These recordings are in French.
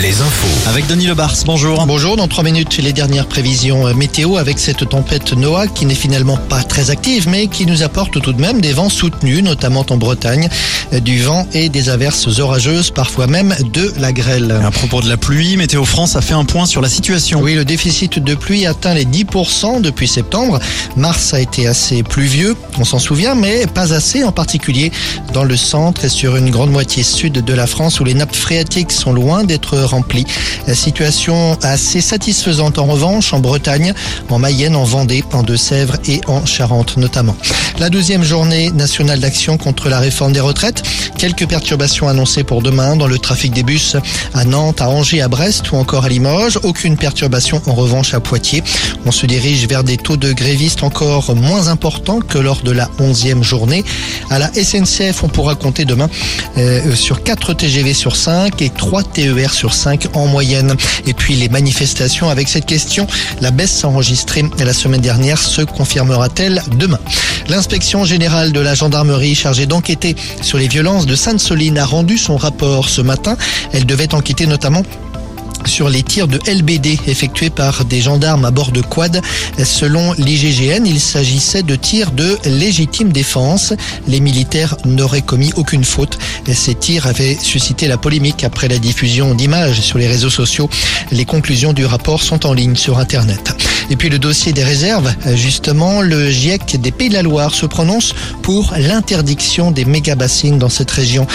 les infos. Avec Denis Lebars, bonjour. Bonjour, dans trois minutes, les dernières prévisions euh, météo avec cette tempête Noah qui n'est finalement pas très active, mais qui nous apporte tout de même des vents soutenus, notamment en Bretagne, euh, du vent et des averses orageuses, parfois même de la grêle. À propos de la pluie, Météo France a fait un point sur la situation. Oui, le déficit de pluie atteint les 10% depuis septembre. Mars a été assez pluvieux, on s'en souvient, mais pas assez, en particulier dans le centre et sur une grande moitié sud de la France où les nappes phréatiques sont loin d'être remplies. La situation assez satisfaisante en revanche en Bretagne, en Mayenne, en Vendée, en Deux-Sèvres et en Charente notamment. La douzième journée nationale d'action contre la réforme des retraites. Quelques perturbations annoncées pour demain dans le trafic des bus à Nantes, à Angers, à Brest ou encore à Limoges. Aucune perturbation en revanche à Poitiers. On se dirige vers des taux de grévistes encore moins importants que lors de la onzième journée. À la SNCF, on pourra compter demain euh, sur 4 TGV sur 5 et 3 TER sur 5 en moyenne. Et puis les manifestations avec cette question, la baisse enregistrée la semaine dernière se confirmera-t-elle demain? L'inspection générale de la gendarmerie chargée d'enquêter sur les violences de Sainte-Soline a rendu son rapport ce matin. Elle devait enquêter notamment sur les tirs de LBD effectués par des gendarmes à bord de quad. Selon l'IGGN, il s'agissait de tirs de légitime défense. Les militaires n'auraient commis aucune faute. Ces tirs avaient suscité la polémique après la diffusion d'images sur les réseaux sociaux. Les conclusions du rapport sont en ligne sur Internet. Et puis le dossier des réserves, justement, le GIEC des Pays de la Loire se prononce pour l'interdiction des méga-bassines dans cette région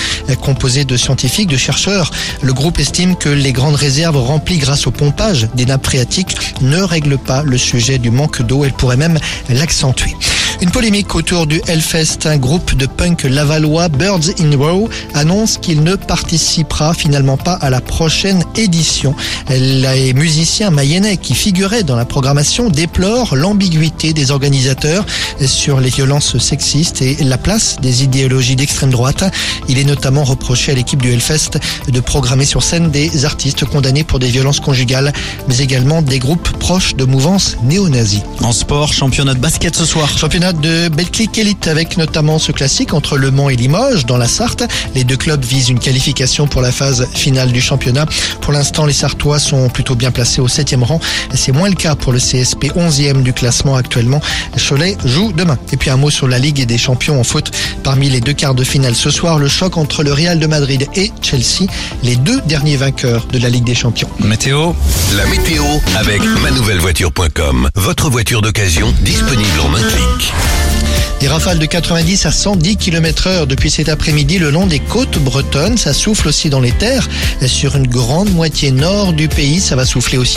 composée de scientifiques, de chercheurs. Le groupe estime que les grandes réserves remplies grâce au pompage des nappes phréatiques ne règlent pas le sujet du manque d'eau, elles pourraient même l'accentuer. Une polémique autour du Hellfest. Un groupe de punk lavallois, Birds in Row, annonce qu'il ne participera finalement pas à la prochaine édition. Les musiciens mayennais qui figuraient dans la programmation déplorent l'ambiguïté des organisateurs sur les violences sexistes et la place des idéologies d'extrême droite. Il est notamment reproché à l'équipe du Hellfest de programmer sur scène des artistes condamnés pour des violences conjugales, mais également des groupes proches de mouvances néo-nazis. En sport, championnat de basket ce soir. Championnat de Betclic Elite avec notamment ce classique entre Le Mans et Limoges dans la Sarthe. Les deux clubs visent une qualification pour la phase finale du championnat. Pour l'instant, les Sartois sont plutôt bien placés au 7e rang. C'est moins le cas pour le CSP 11e du classement actuellement. Cholet joue demain. Et puis un mot sur la Ligue des champions en foot. Parmi les deux quarts de finale ce soir, le choc entre le Real de Madrid et Chelsea, les deux derniers vainqueurs de la Ligue des champions. Météo. La météo avec manouvellevoiture.com. Votre voiture d'occasion disponible en un clic. Des rafales de 90 à 110 km heure depuis cet après-midi le long des côtes bretonnes. Ça souffle aussi dans les terres. Sur une grande moitié nord du pays, ça va souffler aussi